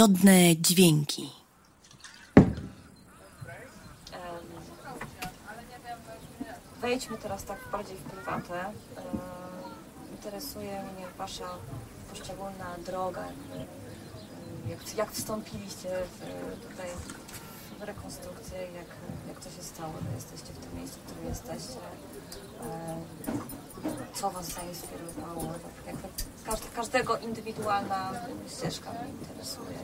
Miodne dźwięki. Wejdźmy teraz tak bardziej w prywatę. Interesuje mnie Wasza poszczególna droga. Jak, jak wstąpiliście w, tutaj w rekonstrukcję, jak, jak to się stało, że jesteście w tym miejscu, w którym jesteście. Co Was zainspirowało? Jakby każdy, każdego indywidualna ścieżka mnie interesuje.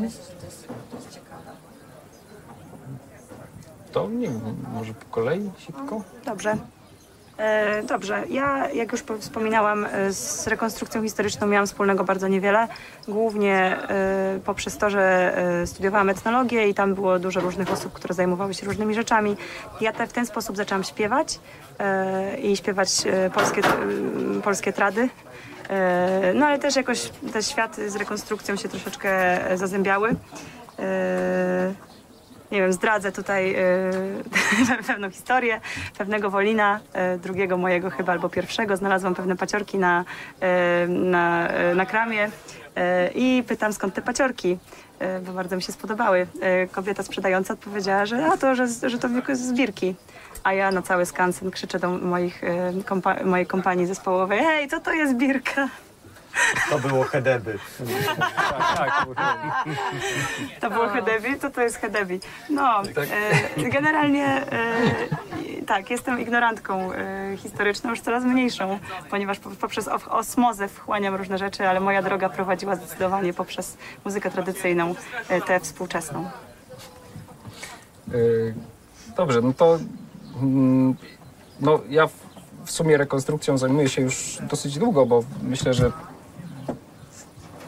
Myślę, że to jest, to jest ciekawe. To nie wiem, może po kolei szybko? Dobrze. E, Dobrze, ja jak już po- wspominałam, e, z rekonstrukcją historyczną miałam wspólnego bardzo niewiele. Głównie e, poprzez to, że studiowałam etnologię i tam było dużo różnych osób, które zajmowały się różnymi rzeczami. Ja te, w ten sposób zaczęłam śpiewać i śpiewać polskie, polskie trady. No ale też jakoś te światy z rekonstrukcją się troszeczkę zazębiały. Nie wiem, zdradzę tutaj e, pewną historię. Pewnego Wolina, e, drugiego mojego chyba albo pierwszego, znalazłam pewne paciorki na, e, na, na kramie i pytam skąd te paciorki, bo bardzo mi się spodobały. Kobieta sprzedająca odpowiedziała, że, a to, że, że to z Birki. A ja na cały skansen krzyczę do moich, kompa- mojej kompanii zespołowej, hej, co to jest Birka? To było Hedeby. Tak, To było Hedebi, to to jest Hedebi. No, e, generalnie e, tak, jestem ignorantką e, historyczną, już coraz mniejszą, ponieważ po, poprzez osmozę wchłaniam różne rzeczy, ale moja droga prowadziła zdecydowanie poprzez muzykę tradycyjną, e, tę współczesną. Y, Dobrze, no to mm, no ja w sumie rekonstrukcją zajmuję się już dosyć długo, bo myślę, że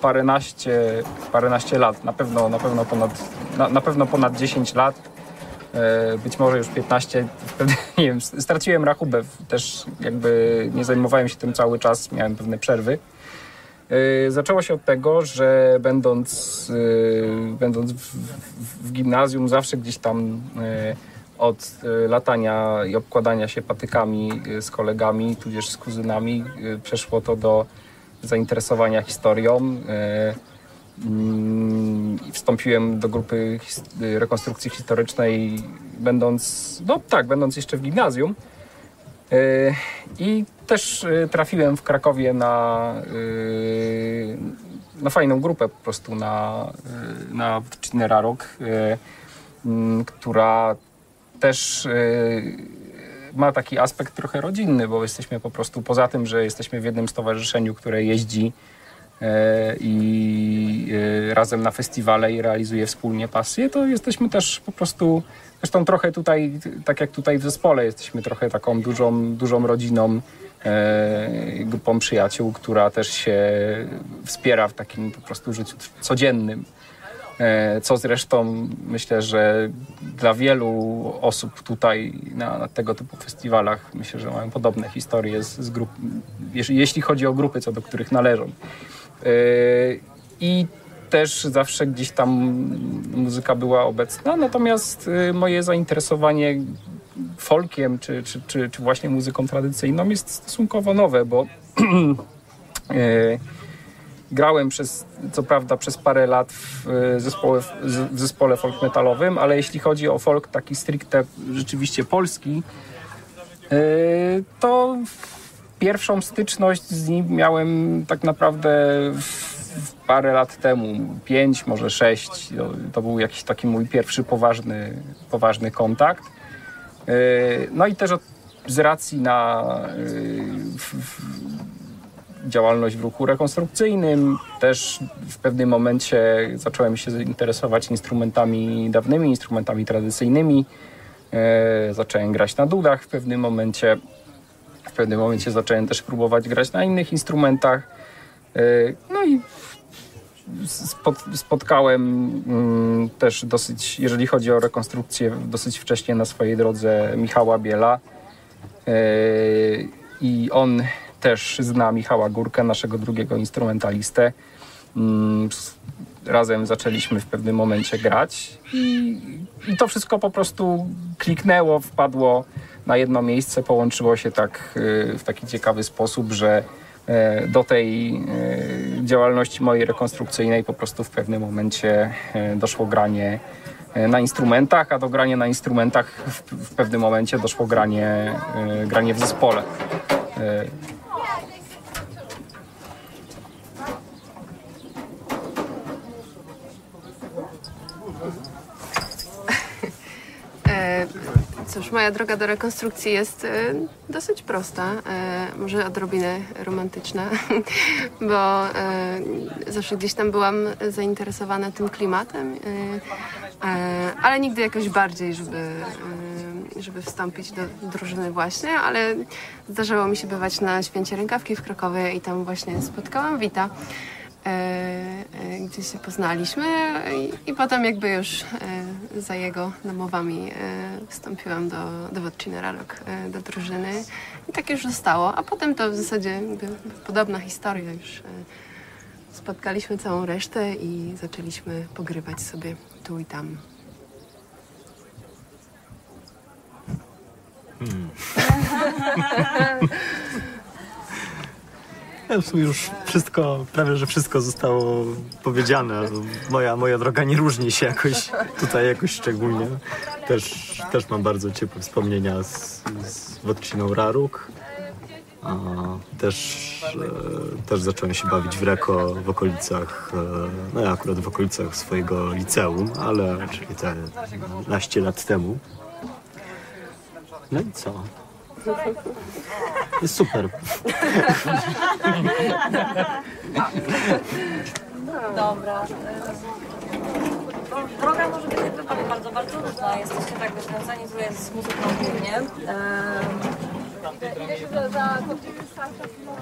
paręnaście, paręnaście lat, na pewno, na pewno ponad, na, na pewno ponad 10 lat, e, być może już 15, wtedy, nie wiem, straciłem rachubę, też jakby nie zajmowałem się tym cały czas, miałem pewne przerwy. E, Zaczęło się od tego, że będąc, e, będąc w, w, w gimnazjum zawsze gdzieś tam od latania i obkładania się patykami z kolegami, tudzież z kuzynami przeszło to do zainteresowania historią. e, mm, Wstąpiłem do grupy e, rekonstrukcji historycznej będąc, no tak, będąc jeszcze w gimnazjum. E, I też e, trafiłem w Krakowie na, e, na fajną grupę po prostu na, na m, która też ma taki aspekt trochę rodzinny, bo jesteśmy po prostu poza tym, że jesteśmy w jednym stowarzyszeniu, które jeździ e, i e, razem na festiwale i realizuje wspólnie pasję, to jesteśmy też po prostu, zresztą trochę tutaj, tak jak tutaj w zespole, jesteśmy trochę taką dużą, dużą rodziną, e, grupą przyjaciół, która też się wspiera w takim po prostu życiu codziennym. E, Co zresztą myślę, że dla wielu osób tutaj na, na tego typu festiwalach myślę, że mają podobne historie z, z grup, jeśli, chodzi o grupy, co do których należą. E, I też zawsze gdzieś tam muzyka była obecna, natomiast e, moje zainteresowanie folkiem czy, czy, czy, czy właśnie muzyką tradycyjną jest stosunkowo nowe, bo grałem przez, co prawda przez parę lat w e, zespole, w zespole folk metalowym, ale jeśli chodzi o folk taki stricte rzeczywiście polski, e, to pierwszą styczność z nim miałem tak naprawdę parę lat temu, pięć, może sześć. To, był jakiś taki mój pierwszy poważny, poważny kontakt. E, No i też od, z racji na działalność w ruchu rekonstrukcyjnym. Też w pewnym momencie zacząłem się interesować instrumentami dawnymi, instrumentami tradycyjnymi. E, zacząłem grać na dudach w pewnym momencie. W pewnym momencie zacząłem też próbować grać na innych instrumentach. E, no i spot, spotkałem mm, też dosyć, jeżeli chodzi o rekonstrukcję, dosyć wcześnie na swojej drodze Michała Biela. E, I on też zna Michała Górkę, naszego drugiego instrumentalistę. Mm, Razem zaczęliśmy w pewnym momencie grać i, to wszystko po prostu kliknęło, wpadło na jedno miejsce, połączyło się tak y, w taki ciekawy sposób, że e, do tej e, działalności mojej rekonstrukcyjnej po prostu w pewnym momencie e, doszło granie na instrumentach, a do grania na instrumentach w, w pewnym momencie doszło granie, granie w zespole. E, E, Cóż, moja droga do rekonstrukcji jest e, dosyć prosta, e, może odrobinę romantyczna, bo e, zawsze gdzieś tam byłam zainteresowana tym klimatem, e, ale nigdy jakoś bardziej, żeby, żeby wstąpić do drużyny właśnie, ale zdarzało mi się bywać na Święcie Rękawki w Krakowie i tam właśnie spotkałam Wita gdzie się poznaliśmy i, i potem jakby już e, za jego namowami e, wstąpiłam do, do Wodciny Rarok, e, do drużyny i tak już zostało. A potem to w zasadzie jakby podobna historia już. E, spotkaliśmy całą resztę i zaczęliśmy pogrywać sobie tu i tam. Sumie już wszystko, prawie że wszystko zostało powiedziane. Moja, moja droga nie różni się jakoś tutaj jakoś szczególnie. Też, też mam bardzo ciepłe wspomnienia z, z Wodciną Raruk. A też, e, też zacząłem się bawić w reko w okolicach, e, no ja akurat w okolicach swojego liceum, ale czyli te naście lat temu. No i co? Jest super. Dobra. Droga może być jakby bardzo, bardzo, różna. Jesteście tak związani tutaj z muzyką głównie.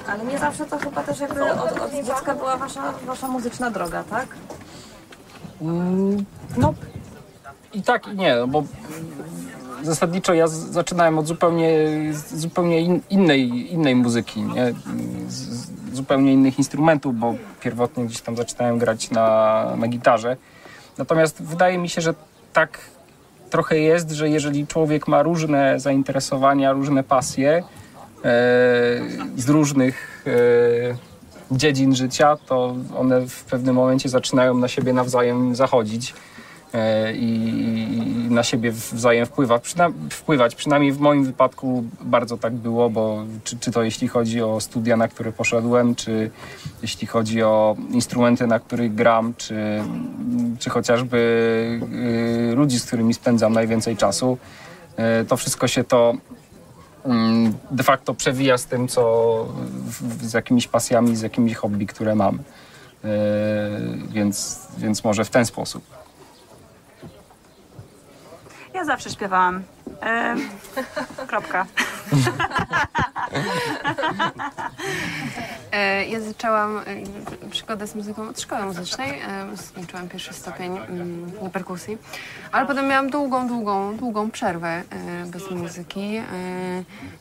Ale nie zawsze to chyba też jakby od, od dziecka była wasza, wasza muzyczna droga, tak? Mm, No i tak i nie, no bo zasadniczo ja zaczynałem od zupełnie, zupełnie in, innej, innej muzyki, nie? Z, zupełnie innych instrumentów, bo pierwotnie gdzieś tam zaczynałem grać na, na gitarze. Natomiast wydaje mi się, że tak trochę jest, że jeżeli człowiek ma różne zainteresowania, różne pasje e, z różnych e, dziedzin życia, to one w pewnym momencie zaczynają na siebie nawzajem zachodzić i, i na siebie wzajem wpływa, przyna, wpływać. Przynajmniej w moim wypadku bardzo tak było, bo czy, czy to jeśli chodzi o studia, na które poszedłem, czy jeśli chodzi o instrumenty, na których gram, czy, czy chociażby y, ludzi, z którymi spędzam najwięcej czasu, y, to wszystko się to mm, de facto przewija z tym, co z jakimiś pasjami, z jakimiś hobby, które mam. Yy, więc, więc może w ten sposób. Zawsze śpiewałam. Kropka. E, Ja zaczęłam e, przygodę z muzyką od szkoły muzycznej. E, Skończyłam pierwszy stopień mm, na perkusji, ale potem miałam długą, długą, długą przerwę bez muzyki,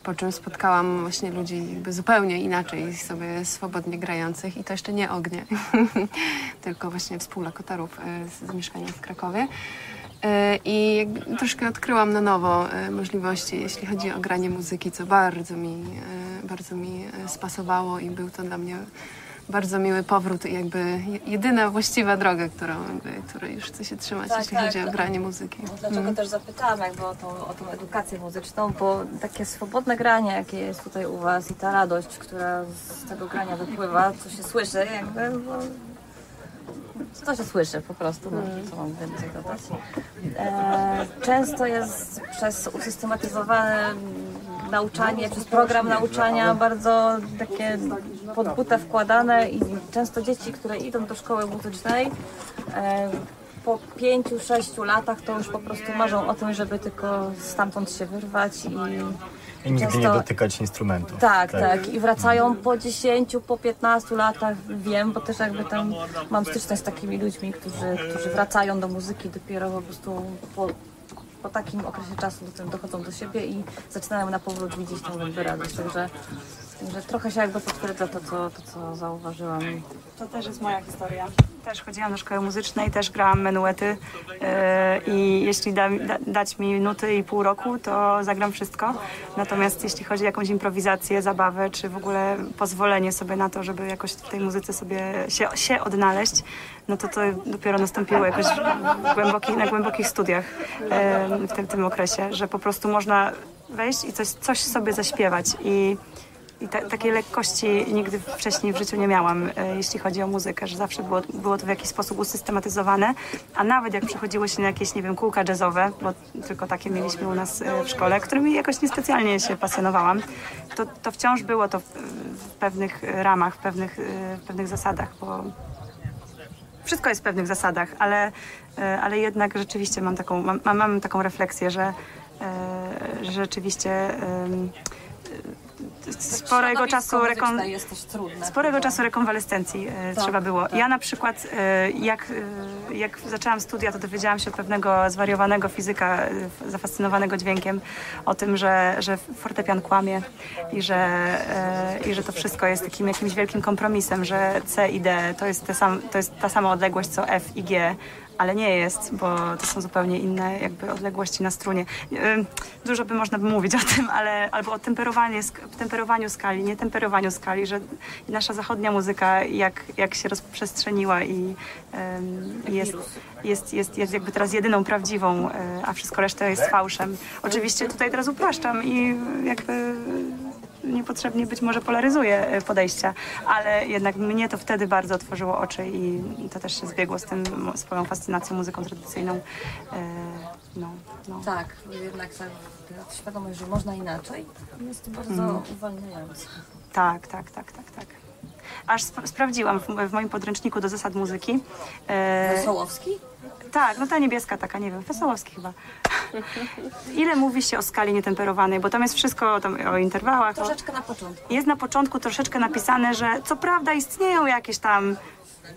po czym spotkałam właśnie ludzi zupełnie inaczej sobie swobodnie grających i to jeszcze nie ognie, tylko właśnie współlokatorów z, mieszkaniem w Krakowie. E, I troszkę odkryłam na nowo e, możliwości, jeśli chodzi o granie muzyki, co bardzo mi, e, bardzo mi spasowało i był to dla mnie bardzo miły powrót i jakby je- jedyna właściwa droga, którą, której już chcę się trzymać, Tak, jeśli tak. chodzi o granie muzyki. Dlaczego Mm. też zapytałam jakby o tą, o tą edukację muzyczną, bo takie swobodne granie, jakie jest tutaj u Was i ta radość, która z tego grania wypływa, co się słyszy, jakby, bo co się słyszy po prostu, no, co mam więcej dodać. E, często jest przez usystematyzowane nauczanie, przez program nauczania bardzo takie pod butę wkładane i często dzieci, które idą do szkoły muzycznej, e, po pięciu, sześciu latach to już po prostu marzą o tym, żeby tylko stamtąd się wyrwać i I nigdy nie Często- dotykać instrumentu. tak, tak. I wracają po 10, po 15 latach, wiem, bo też jakby tam mam styczność z takimi ludźmi, którzy, którzy wracają do muzyki dopiero po prostu po, po takim okresie czasu do dochodzą do siebie i zaczynają na powrót widzieć tą jakby radość. Także, także trochę się jakby potwierdza to, co, to, co zauważyłam To też jest moja historia. Też chodziłam do szkoły muzycznej, też grałam menuety yy, i jeśli da, da, dać mi nuty i pół roku, to zagram wszystko. Natomiast jeśli chodzi o jakąś improwizację, zabawę, czy w ogóle pozwolenie sobie na to, żeby jakoś w tej muzyce sobie się, się odnaleźć, no to to dopiero nastąpiło jakoś w głębokich, na głębokich studiach yy, w tym, tym okresie, że po prostu można wejść i coś, coś sobie zaśpiewać i i ta, takiej lekkości nigdy wcześniej w życiu nie miałam, e, jeśli chodzi o muzykę, że zawsze było, było to w jakiś sposób usystematyzowane, a nawet jak przychodziło się na jakieś, nie wiem, kółka jazzowe, bo tylko takie mieliśmy u nas e, w szkole, którymi jakoś niespecjalnie się pasjonowałam, to, to wciąż było to w, pewnych ramach, w pewnych, e, w pewnych zasadach, bo wszystko jest w pewnych zasadach, ale, ale jednak rzeczywiście mam taką, mam, mam- taką refleksję, że, że rzeczywiście sporego czasu rekon, trudne. sporego chyba. czasu rekonwalescencji e, Tak, trzeba było. tak. Ja na przykład e, jak, e, jak zaczęłam studia, to dowiedziałam się od pewnego zwariowanego fizyka, zafascynowanego dźwiękiem, o tym, że, że fortepian kłamie i że, i że to wszystko jest takim jakimś wielkim kompromisem, że C i D to jest, te sam, to jest ta sama odległość co F i G, ale nie jest, bo to są zupełnie inne jakby odległości na strunie. Dużo by można by mówić o tym, ale albo o temperowaniu, temperowaniu skali, nie temperowaniu skali, że nasza zachodnia muzyka jak, jak się rozprzestrzeniła i jest, jest, jest, jest jakby teraz jedyną prawdziwą, y, a wszystko reszta jest fałszem. Oczywiście tutaj teraz upraszczam i jakby niepotrzebnie być może polaryzuje e, podejścia, ale jednak mnie to wtedy bardzo otworzyło oczy i to też się zbiegło z tym, moją fascynacją muzyką tradycyjną. E, No, no. Tak, jednak ta, świadomość, że można inaczej, jest bardzo Mhm. uwalniająca. Tak, tak, tak, tak, tak. Aż sp- sprawdziłam w, w moim podręczniku do zasad muzyki. E, Sołowski? Tak, no ta niebieska taka, nie wiem, Wesołowski chyba. Ile mówi się o skali nietemperowanej, bo tam jest wszystko tam, o interwałach. Troszeczkę na początku. jest na początku troszeczkę napisane, że co prawda istnieją jakieś tam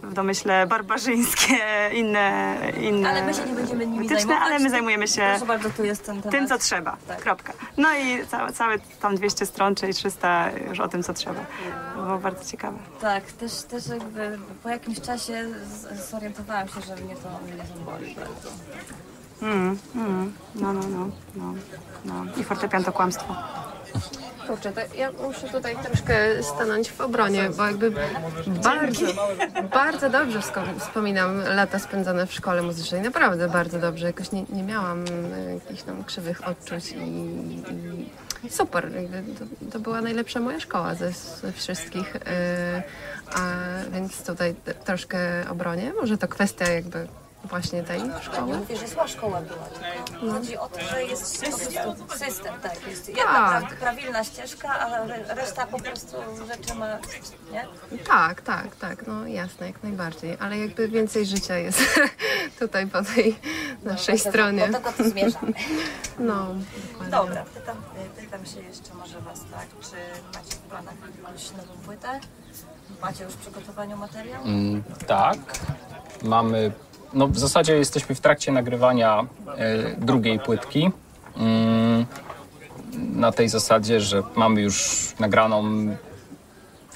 w domyśle barbarzyńskie, inne, inne Ale my się nie będziemy nimi wytyczne, zajmować. ale my zajmujemy się bardzo, tu jest ten temat. tym, co trzeba. Tak. Kropka. No i całe, całe tam 200 stron, czyli 300 już o tym, co trzeba. Było bardzo ciekawe. Tak, też, też jakby po jakimś czasie zorientowałam się, że mnie to mnie to boli bardzo. Mm, mm, no, no, no, no, no. I fortepian to kłamstwo. Kurczę, to ja muszę tutaj troszkę stanąć w obronie, bo jakby bardzo, bardzo dobrze wspominam lata spędzone w szkole muzycznej. Naprawdę bardzo dobrze. Jakoś nie, nie miałam e, jakichś tam krzywych odczuć i, i super. To, to była najlepsza moja szkoła ze, ze wszystkich. e, A więc tutaj troszkę obronię. Może to kwestia jakby właśnie tej szkoły. Nie mówię, że zła szkoła była, tylko chodzi o to, że jest po system, tak, jest jedna Tak. pra- prawilna ścieżka, a re- reszta po prostu rzeczy ma, nie? Tak, tak, tak, no jasne, jak najbardziej. Ale jakby więcej życia jest tutaj po tej naszej stronie. Do tego tu zmierzamy. No, dokładnie. Dobra, pytam, pytam się jeszcze może Was tak, czy macie w planach jakąś nową płytę? Macie już w przygotowaniu materiał? Mm, tak, mamy. No w zasadzie jesteśmy w trakcie nagrywania e, drugiej płytki. Mm, na tej zasadzie, że mamy już nagraną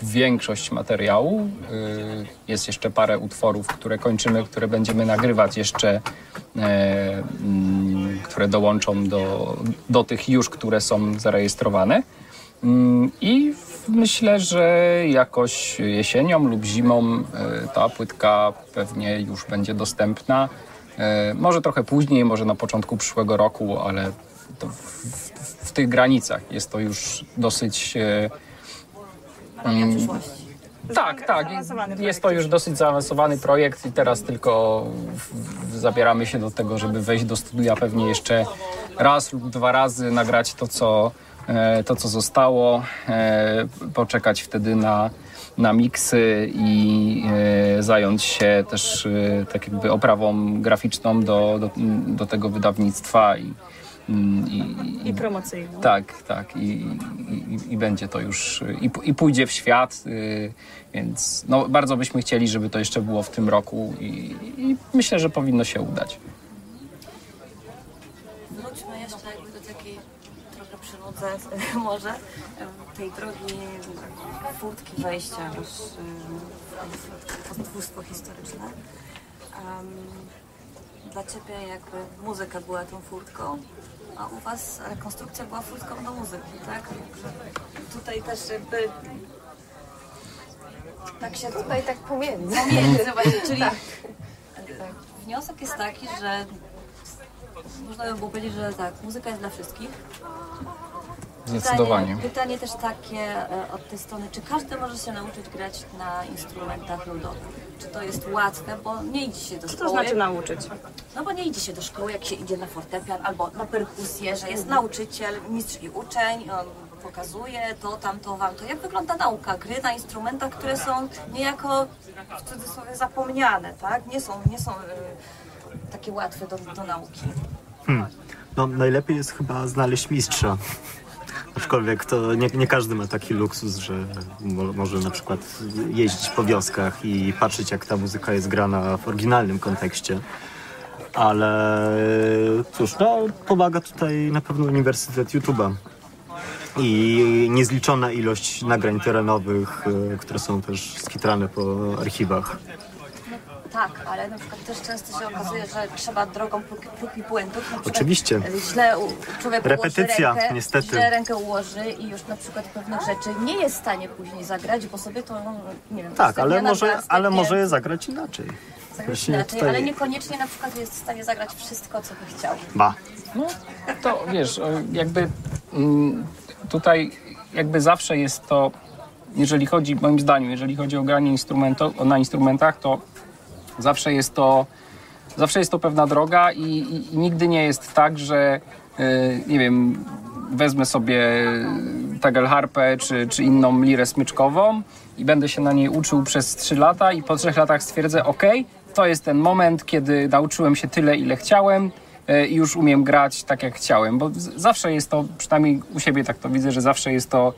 większość materiału. Y, Jest jeszcze parę utworów, które kończymy, które będziemy nagrywać jeszcze, e, mm, które dołączą do, do tych już, które są zarejestrowane. Mm, I myślę, że jakoś jesienią lub zimą e, ta płytka pewnie już będzie dostępna. E, Może trochę później, może na początku przyszłego roku, ale w, w, w tych granicach jest to już dosyć. przyszłości. tak, tak. Jest to już dosyć zaawansowany projekt i teraz tylko w, zabieramy się do tego, żeby wejść do studia pewnie jeszcze raz lub dwa razy, nagrać to, co, to, co zostało, e, poczekać wtedy na, na miksy i e, zająć się też e, tak jakby oprawą graficzną do, do, do tego wydawnictwa i, i, I promocyjną. tak, tak. I, i, i będzie to już. I, I pójdzie w świat. y, Więc no, bardzo byśmy chcieli, żeby to jeszcze było w tym roku i, i myślę, że powinno się udać. Wróćmy jeszcze jakby do takiej może tej drogi furtki wejścia już w podwórstwo historyczne. Em, Dla Ciebie jakby muzyka była tą furtką, a u Was rekonstrukcja była furtką do muzyki, tak? Tutaj też jakby tak się Tutaj tak pomiędzy. Pomiędzy właśnie, czyli wniosek jest taki, że można by było powiedzieć, że tak, muzyka jest dla wszystkich. Zdecydowanie. Pytanie, pytanie też takie e, od tej strony, czy każdy może się nauczyć grać na instrumentach ludowych? Czy to jest łatwe, bo nie idzie się do Co szkoły. to znaczy nauczyć? No bo nie idzie się do szkoły, jak się idzie na fortepian albo na perkusję, że jest nauczyciel, mistrz i uczeń, on pokazuje to, tamto, wam to. Jak wygląda nauka gry na instrumentach, które są niejako w cudzysłowie zapomniane, tak? Nie są, nie są y, takie łatwe do, do nauki. No, najlepiej jest chyba znaleźć mistrza. Aczkolwiek to nie, nie każdy ma taki luksus, że mo, może na przykład jeździć po wioskach i patrzeć, jak ta muzyka jest grana w oryginalnym kontekście. Ale cóż, no, pomaga tutaj na pewno Uniwersytet YouTube'a i niezliczona ilość nagrań terenowych, e, które są też skitrane po archiwach. Tak, ale na przykład też często się okazuje, że trzeba drogą prób, prób i błędów. Na Oczywiście. Źle u, człowiek Repetycja, ułoży rękę, niestety. źle rękę ułoży i już na przykład pewnych rzeczy nie jest w stanie później zagrać, bo sobie to, no, nie wiem, Tak, ale może, ale może je zagrać inaczej. zagrać inaczej, tutaj- ale niekoniecznie na przykład jest w stanie zagrać wszystko, co by chciał. Ba. No to wiesz, jakby mm, tutaj jakby zawsze jest to, jeżeli chodzi, moim zdaniem, jeżeli chodzi o granie instrumentu, na instrumentach, to zawsze jest to, zawsze jest to pewna droga i, i, nigdy nie jest tak, że y, nie wiem, wezmę sobie tagelharpę czy, czy inną lirę smyczkową i będę się na niej uczył przez 3 lata i po 3 latach stwierdzę, ok, to jest ten moment, kiedy nauczyłem się tyle, ile chciałem y, i już umiem grać tak, jak chciałem, bo zawsze jest to, przynajmniej u siebie tak to widzę, że zawsze jest to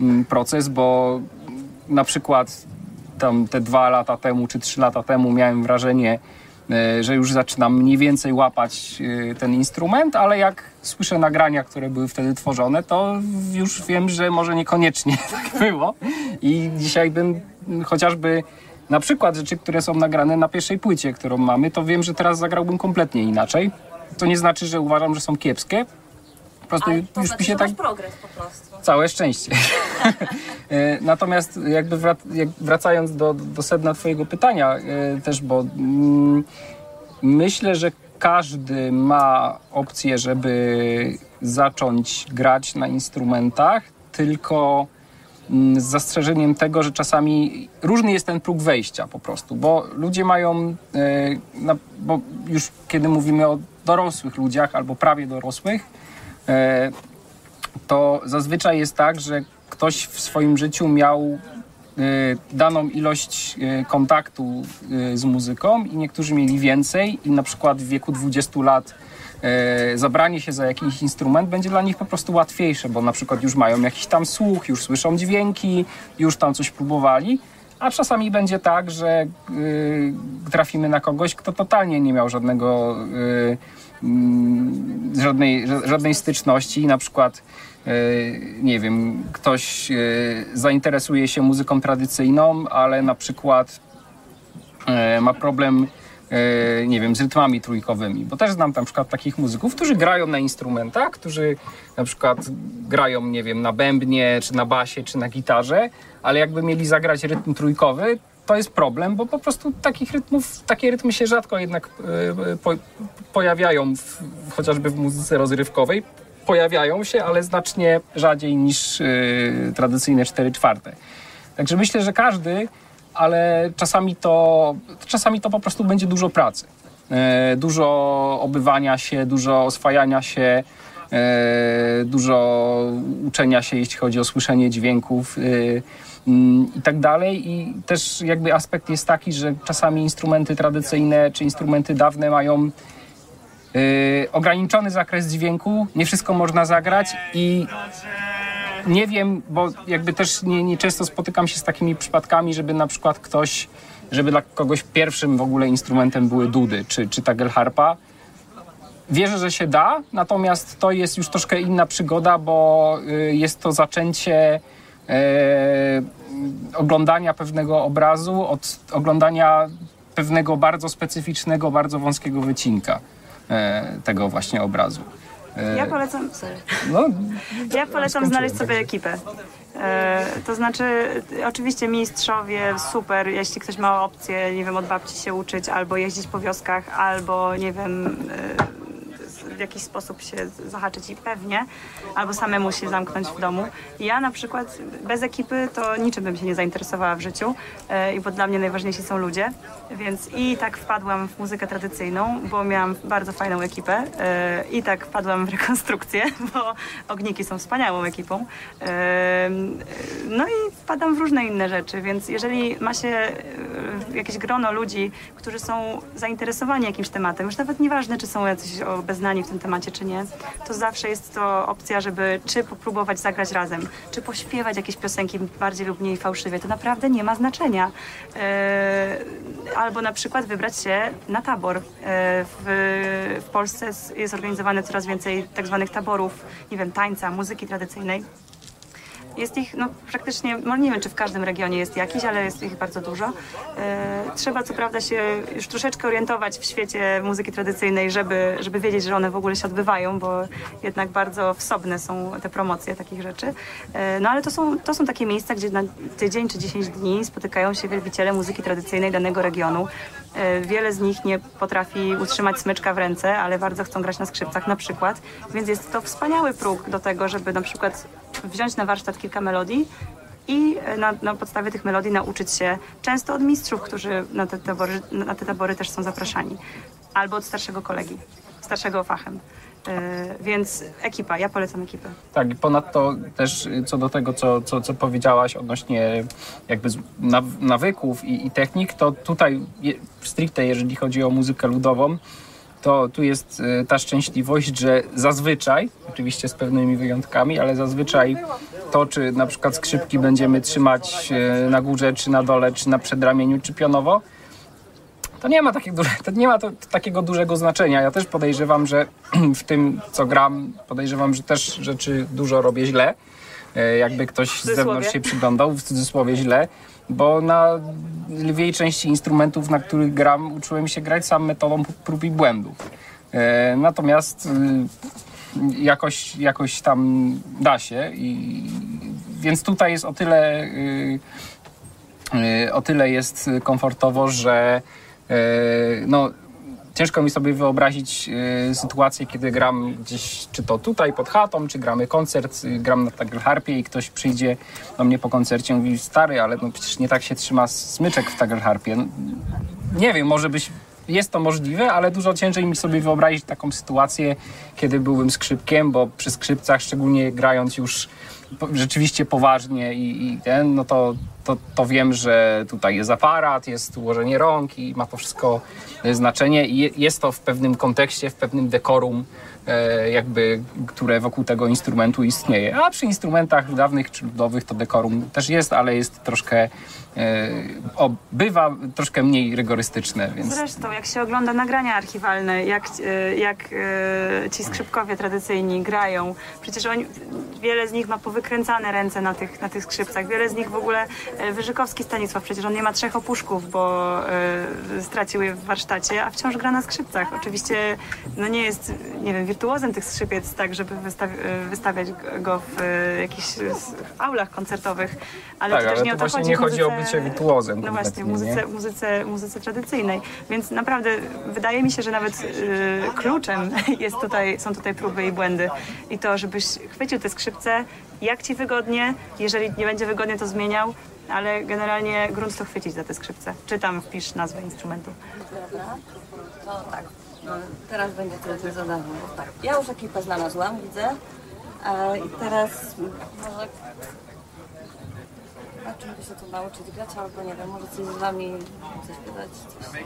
mm, proces, bo na przykład tam te dwa lata temu czy trzy lata temu miałem wrażenie, e, że już zaczynam mniej więcej łapać e, ten instrument, ale jak słyszę nagrania, które były wtedy tworzone, to już wiem, że może niekoniecznie tak było. I dzisiaj bym chociażby na przykład rzeczy, które są nagrane na pierwszej płycie, którą mamy, to wiem, że teraz zagrałbym kompletnie inaczej. To nie znaczy, że uważam, że są kiepskie. Po prostu Ale to już znaczy, mi się tak progres po prostu. Całe szczęście. E, Natomiast jakby wrac- jak wracając do, do sedna Twojego pytania e, też, bo mm, myślę, że każdy ma opcję, żeby zacząć grać na instrumentach, tylko mm, z zastrzeżeniem tego, że czasami różny jest ten próg wejścia po prostu, bo ludzie mają, e, bo już kiedy mówimy o dorosłych ludziach albo prawie dorosłych, to zazwyczaj jest tak, że ktoś w swoim życiu miał y, daną ilość y, kontaktu z muzyką i niektórzy mieli więcej i na przykład w wieku 20 lat zabranie się za jakiś instrument będzie dla nich po prostu łatwiejsze, bo na przykład już mają jakiś tam słuch, już słyszą dźwięki, już tam coś próbowali. A czasami będzie tak, że trafimy na kogoś, kto totalnie nie miał żadnego, żadnej, ża- żadnej styczności. Na przykład y, nie wiem, ktoś y, zainteresuje się muzyką tradycyjną, ale na przykład e, ma problem, e, nie wiem, z rytmami trójkowymi, bo też znam na przykład takich muzyków, którzy grają na instrumentach, którzy na przykład grają, nie wiem, na bębnie, czy na basie, czy na gitarze, ale jakby mieli zagrać rytm trójkowy, to jest problem, bo po prostu takich rytmów, takie rytmy się rzadko jednak e, po, pojawiają w, chociażby w muzyce rozrywkowej. Pojawiają się, ale znacznie rzadziej niż e, tradycyjne 4 czwarte. Także myślę, że każdy, ale czasami to, czasami to po prostu będzie dużo pracy. E, dużo obywania się, dużo oswajania się, e, dużo uczenia się, jeśli chodzi o słyszenie dźwięków e, mm, i tak dalej. I też jakby aspekt jest taki, że czasami instrumenty tradycyjne czy instrumenty dawne mają e, ograniczony zakres dźwięku, nie wszystko można zagrać i nie wiem, bo jakby też nie, nie często spotykam się z takimi przypadkami, żeby na przykład ktoś, żeby dla kogoś pierwszym w ogóle instrumentem były dudy czy, czy tagelharpa. wierzę, że się da, natomiast to jest już troszkę inna przygoda, bo y, jest to zaczęcie oglądania pewnego obrazu od oglądania pewnego bardzo specyficznego, bardzo wąskiego wycinka e, tego właśnie obrazu. E, Ja polecam, no, ja polecam znaleźć sobie ekipę. E, to znaczy, e, oczywiście mistrzowie, super, jeśli ktoś ma opcję, nie wiem, od babci się uczyć, albo jeździć po wioskach, albo nie wiem, e, w jakiś sposób się zahaczyć i pewnie, albo samemu się zamknąć w domu. Ja na przykład bez ekipy to niczym bym się nie zainteresowała w życiu, e, i bo dla mnie najważniejsi są ludzie, więc i tak wpadłam w muzykę tradycyjną, bo miałam bardzo fajną ekipę e, i tak wpadłam w rekonstrukcję, bo Ogniki są wspaniałą ekipą. E, No i wpadam w różne inne rzeczy, więc jeżeli ma się jakieś grono ludzi, którzy są zainteresowani jakimś tematem, już nawet nieważne, czy są jacyś obeznani w tym temacie, czy nie, to zawsze jest to opcja, żeby czy popróbować zagrać razem, czy pośpiewać jakieś piosenki bardziej lub mniej fałszywie. To naprawdę nie ma znaczenia. E, Albo na przykład wybrać się na tabor. E, W, Polsce jest organizowane coraz więcej tak zwanych taborów, nie wiem, tańca, muzyki tradycyjnej. Jest ich no, praktycznie, no nie wiem czy w każdym regionie jest jakiś, ale jest ich bardzo dużo. E, trzeba co prawda się już troszeczkę orientować w świecie muzyki tradycyjnej, żeby, żeby wiedzieć, że one w ogóle się odbywają, bo jednak bardzo wsobne są te promocje takich rzeczy. E, no ale to są, to są takie miejsca, gdzie na tydzień czy 10 dni spotykają się wielbiciele muzyki tradycyjnej danego regionu. E, Wiele z nich nie potrafi utrzymać smyczka w ręce, ale bardzo chcą grać na skrzypcach na przykład, więc jest to wspaniały próg do tego, żeby na przykład wziąć na warsztat kilka melodii i e, na, na podstawie tych melodii nauczyć się często od mistrzów, którzy na te, tabory, na te tabory też są zapraszani, albo od starszego kolegi, starszego fachem. E, Więc ekipa, ja polecam ekipę. Tak, ponadto też y, co do tego, co, co, co powiedziałaś odnośnie jakby z- naw- nawyków i, i technik, to tutaj stricte jeżeli chodzi o muzykę ludową, to tu jest y, ta szczęśliwość, że zazwyczaj, oczywiście z pewnymi wyjątkami, ale zazwyczaj to, czy na przykład skrzypki będziemy trzymać y, na górze, czy na dole, czy na przedramieniu, czy pionowo, to nie ma, takiego, to nie ma to, takiego dużego znaczenia. Ja też podejrzewam, że w tym, co gram, podejrzewam, że też rzeczy dużo robię źle. E, Jakby ktoś z zewnątrz się przyglądał, w cudzysłowie źle, bo na lwiej części instrumentów, na których gram, uczyłem się grać sam metodą prób i błędów. E, Natomiast y, jakoś, jakoś tam da się i więc tutaj jest o tyle y, Y, o tyle jest komfortowo, że no, ciężko mi sobie wyobrazić y, sytuację, kiedy gram gdzieś, czy to tutaj pod chatą, czy gramy koncert, y, gram na tagelharpie i ktoś przyjdzie do mnie po koncercie i mówi, stary, ale no przecież nie tak się trzyma smyczek w tagelharpie. No, nie wiem, może być, jest to możliwe, ale dużo ciężej mi sobie wyobrazić taką sytuację, kiedy byłbym skrzypkiem, bo przy skrzypcach, szczególnie grając już rzeczywiście poważnie i, i ten, no to, to, to wiem, że tutaj jest aparat, jest ułożenie rąk i ma to wszystko e, znaczenie i je- jest to w pewnym kontekście, w pewnym dekorum, jakby, które wokół tego instrumentu istnieje. A przy instrumentach dawnych czy ludowych to dekorum też jest, ale jest troszkę, e, o, bywa troszkę mniej rygorystyczne, więc Zresztą, jak się ogląda nagrania archiwalne, jak, e, jak e, ci skrzypkowie tradycyjni grają, przecież oni, wiele z nich ma powykręcane ręce na tych, na tych skrzypcach, wiele z nich w ogóle, e, Wyżykowski Stanisław, przecież on nie ma trzech opuszków, bo e, stracił je w warsztacie, a wciąż gra na skrzypcach. Oczywiście no nie jest, nie wiem, wirtuozem tych skrzypiec, tak, żeby e, wystawiać go w e, jakichś e, aulach koncertowych, ale tak, to też ale nie o to chodzi nie chodzi o muzyce- bycie wirtuozem No właśnie, muzyce, muzyce, muzyce tradycyjnej. Więc naprawdę wydaje mi się, że nawet kluczem jest tutaj, są tutaj próby i błędy. I to, żebyś chwycił te skrzypce, jak ci wygodnie, jeżeli nie będzie wygodnie, to zmieniał, ale generalnie grunt to chwycić za te skrzypce. Czytam, wpisz nazwę instrumentu. Dobra, to tak. No, teraz będzie trudne zadanie. Tak, ja już ekipę znalazłam, widzę. E, I teraz może... Na czym by się tu nauczyć grać, albo nie wiem, może coś z wami coś pytać. Coś.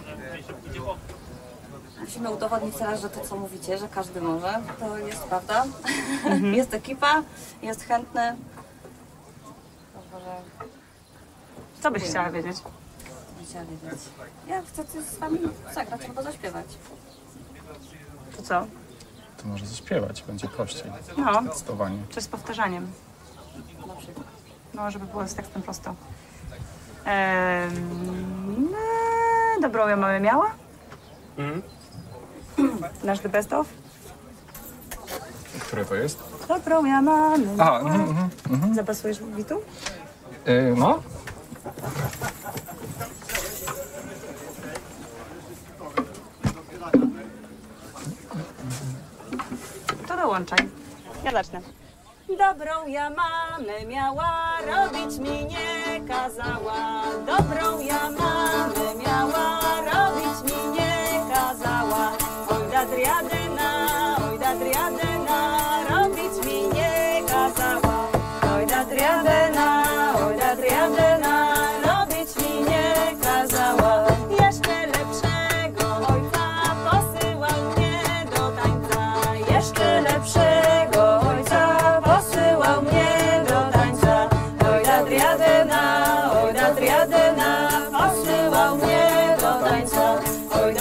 Musimy udowodnić teraz, że to co mówicie, że każdy może, to jest prawda. jest ekipa, jest chętny. Może Co byś chciała wiedzieć? Chciała wiedzieć. Ja chcę coś z wami zagrać albo zaśpiewać. To co? To może zaśpiewać, będzie prościej. No, Zdecydowanie. czy z powtarzaniem. No, żeby było z tekstem prosto. Ehm, no, dobrą ja mamy miała? Nasz The Best Of? Które to jest? Dobrą ja mamy A, mhm, mhm. Zapasujesz bitu? Y, no. To dołączaj. Ja zacznę. Dobrą ja mamę miała, robić mi nie kazała. Dobrą ja mamę miała, robić mi nie kazała. Oj da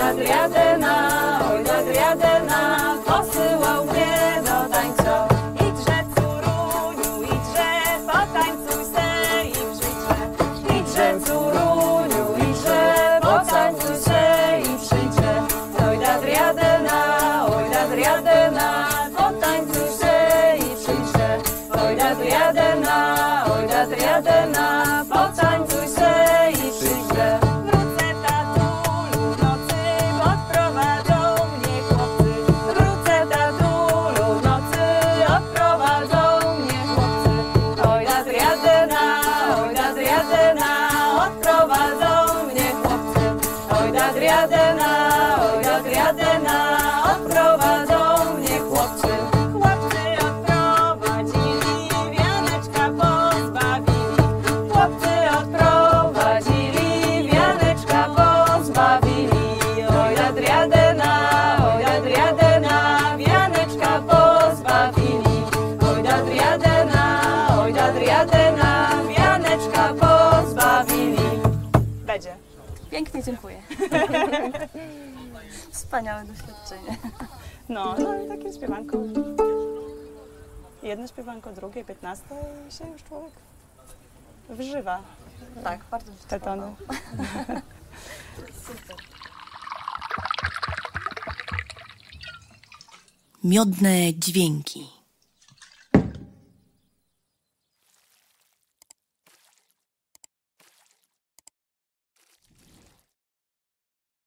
Oj Wspaniałe doświadczenie. No, no i takie śpiewanko. Jedno śpiewanko, drugie, piętnaste i się już człowiek wyżywa Tak, bardzo mi się te tony. Miodne dźwięki.